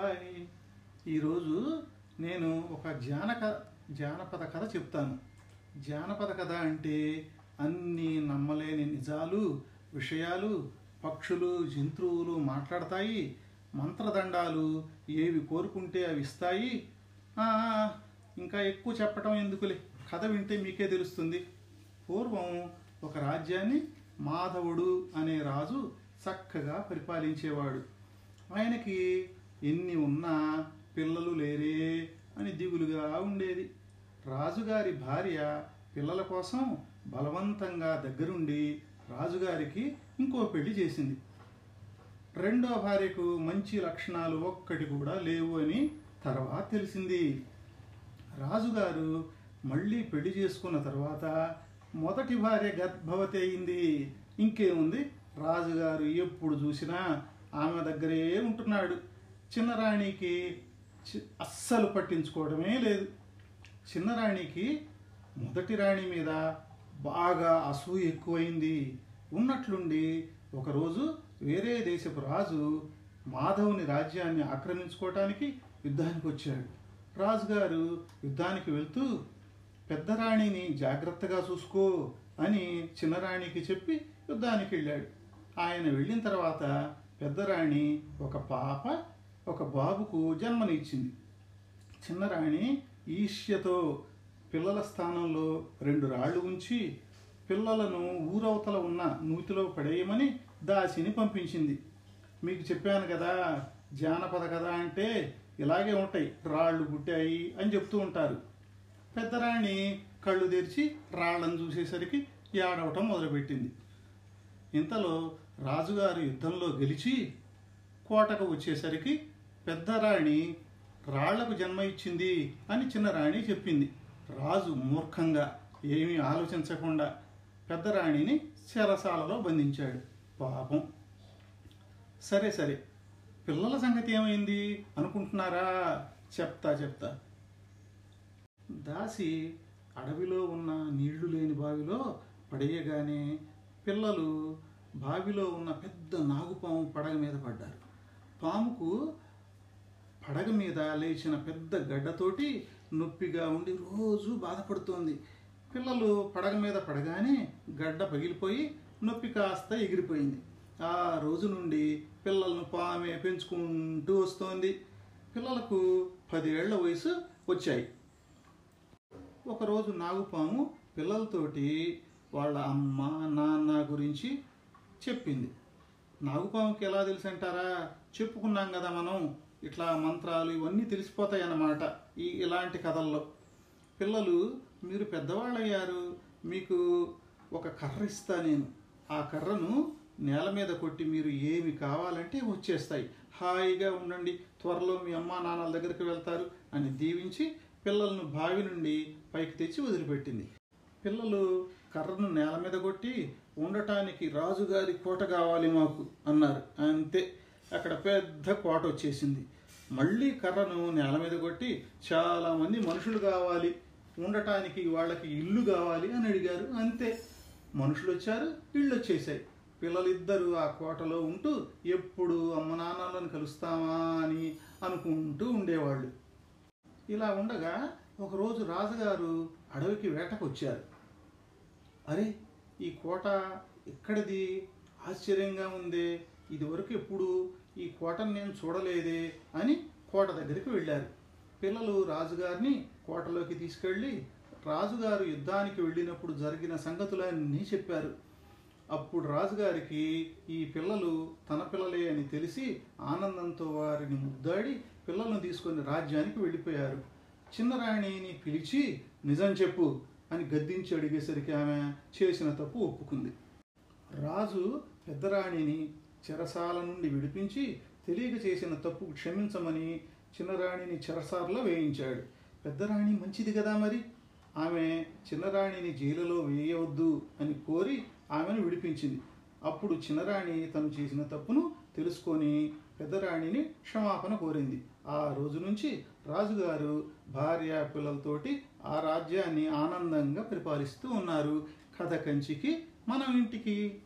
Hi ఈరోజు నేను ఒక జానక జానపద కథ చెప్తాను. జానపద కథ అంటే అన్నీ నమ్మలేని నిజాలు విషయాలు పక్షులు జంతువులు మాట్లాడతాయి. మంత్రదండాలు ఏవి కోరుకుంటే అవి ఇస్తాయి. ఇంకా ఎక్కువ చెప్పటం ఎందుకులే? కథ వింటే మీకే తెలుస్తుంది. పూర్వం ఒక రాజ్యాన్ని మాధవుడు అనే రాజు చక్కగా పరిపాలించేవాడు. ఆయనకి ఎన్ని ఉన్నా పిల్లలు లేరే అని దిగులుగా ఉండేది. రాజుగారి భార్య పిల్లల కోసం బలవంతంగా దగ్గరుండి రాజుగారికి ఇంకో పెళ్ళి చేసింది. రెండో భార్యకు మంచి లక్షణాలు ఒక్కటి కూడా లేవు అని తర్వాత తెలిసింది. రాజుగారు మళ్ళీ పెళ్ళి చేసుకున్న తర్వాత మొదటి భార్య గర్భవతి అయింది. ఇంకేముంది? రాజుగారు ఎప్పుడు చూసినా ఆమె దగ్గరే ఉంటున్నాడు. చిన్నరాణికి అస్సలు పట్టించుకోవడమే లేదు. చిన్నరాణికి మొదటి రాణి మీద బాగా అసూయ ఎక్కువైంది. ఉన్నట్లుండి ఒకరోజు వేరే దేశపు రాజు మాధవుని రాజ్యాన్ని ఆక్రమించుకోవటానికి యుద్ధానికి వచ్చాడు. రాజుగారు యుద్ధానికి వెళ్తూ పెద్ద రాణిని జాగ్రత్తగా చూసుకో అని చిన్నరాణికి చెప్పి యుద్ధానికి వెళ్ళాడు. ఆయన వెళ్ళిన తర్వాత పెద్దరాణి ఒక పాప ఒక బాబుకు జన్మనిచ్చింది. చిన్నరాణి ఈష్యతో పిల్లల స్థానంలో రెండు రాళ్ళు ఉంచి పిల్లలను ఊరవతల ఉన్న నూతిలో పడేయమని దాసిని పంపించింది. మీకు చెప్పాను కదా జానపద కథ అంటే ఇలాగే ఉంటాయి రాళ్ళు పుట్టాయి అని చెప్తూ ఉంటారు. పెద్దరాణి కళ్ళు తెరిచి రాళ్ళను చూసేసరికి ఏడవటం మొదలుపెట్టింది. ఇంతలో రాజుగారు యుద్ధంలో గెలిచి కోటకు వచ్చేసరికి పెద్ద రాణి రాళ్ళకు జన్మ ఇచ్చింది అని చిన్న రాణి చెప్పింది. రాజు మూర్ఖంగా ఏమీ ఆలోచించకుండా పెద్ద రాణిని చెరసాలలో బంధించాడు. పాపం. సరే సరే. పిల్లల సంగతి ఏమైంది? అనుకుంటున్నారా? చెప్తా చెప్తా. దాసి అడవిలో ఉన్న నీళ్ళు లేని బావిలో పడేయగానే పిల్లలు బావిలో ఉన్న పెద్ద నాగుపాము పడగ మీద పడ్డారు. పాముకు పడగ మీద లేచిన పెద్ద గడ్డతోటి నొప్పిగా ఉండి రోజు బాధపడుతోంది. పిల్లలు పడగ మీద పడగానే గడ్డ పగిలిపోయి నొప్పి కాస్త ఎగిరిపోయింది. ఆ రోజు నుండి పిల్లలను పామే పెంచుకుంటూ వస్తోంది. పిల్లలకు పదేళ్ళ వయసు వచ్చాయి. ఒకరోజు నాగుపాము పిల్లలతోటి వాళ్ళ అమ్మ నాన్న గురించి చెప్పింది. నాగుపాముకి ఎలా తెలుసు అంటారా చెప్పుకున్నాం కదా మనం. ఇట్లా మంత్రాలు ఇవన్నీ తెలిసిపోతాయి అన్నమాట ఈ ఇలాంటి కథల్లో. పిల్లలు మీరు పెద్దవాళ్ళయ్యారు మీకు ఒక కర్ర ఇస్తా నేను. ఆ కర్రను నేల మీద కొట్టి మీరు ఏమి కావాలంటే వచ్చేస్తాయి. హాయిగా ఉండండి త్వరలో మీ అమ్మా నాన్నల దగ్గరికి వెళ్తారు అని దీవించి పిల్లలను బావి నుండి పైకి తెచ్చి వదిలిపెట్టింది. పిల్లలు కర్రను నేల మీద కొట్టి ఉండటానికి రాజుగారి కోట కావాలి మాకు అన్నారు. అంతే. అక్కడ పెద్ద కోట వచ్చేసింది. మళ్ళీ కర్రను నేల మీద కొట్టి చాలామంది మనుషులు కావాలి ఉండటానికి వాళ్ళకి ఇల్లు కావాలి అని అడిగారు. అంతే. మనుషులు వచ్చారు ఇళ్ళు వచ్చేసాయి పిల్లలిద్దరూ ఆ కోటలో ఉంటూ ఎప్పుడు అమ్మ నాన్నలను కలుస్తామా అని అనుకుంటూ ఉండేవాళ్ళు. ఇలా ఉండగా ఒకరోజు రాజుగారు అడవికి వేటకు వచ్చారు అరే ఈ కోట ఎక్కడిది? ఆశ్చర్యంగా ఉందే. ఇదివరకు ఎప్పుడు ఈ కోటను నేను చూడలేదే అని కోట దగ్గరికి వెళ్ళారు. పిల్లలు రాజుగారిని కోటలోకి తీసుకెళ్ళి రాజుగారు యుద్ధానికి వెళ్ళినప్పుడు జరిగిన సంగతులన్నీ చెప్పారు. అప్పుడు రాజుగారికి ఈ పిల్లలు తన పిల్లలే అని తెలిసి ఆనందంతో వారిని ముద్దాడి పిల్లలను తీసుకొని రాజ్యానికి వెళ్ళిపోయారు. చిన్నరాణిని పిలిచి నిజం చెప్పు అని గద్దించి అడిగేసరికి ఆమె చేసిన తప్పు ఒప్పుకుంది. రాజు పెద్దరాణిని చెరసాల నుండి విడిపించి తెలియక చేసిన తప్పు క్షమించమని చిన్నరాణిని చెరసాలలో వేయించాడు. పెద్దరాణి మంచిది కదా మరి? ఆమె చిన్నరాణిని జైలులో వేయవద్దు అని కోరి ఆమెను విడిపించింది. అప్పుడు చిన్నరాణి తను చేసిన తప్పును తెలుసుకొని పెద్దరాణిని క్షమాపణ కోరింది. ఆ రోజు నుంచి రాజుగారు భార్య పిల్లలతోటి ఆ రాజ్యాన్ని ఆనందంగా పరిపాలిస్తూ ఉన్నారు. కథ కంచికి మనం ఇంటికి.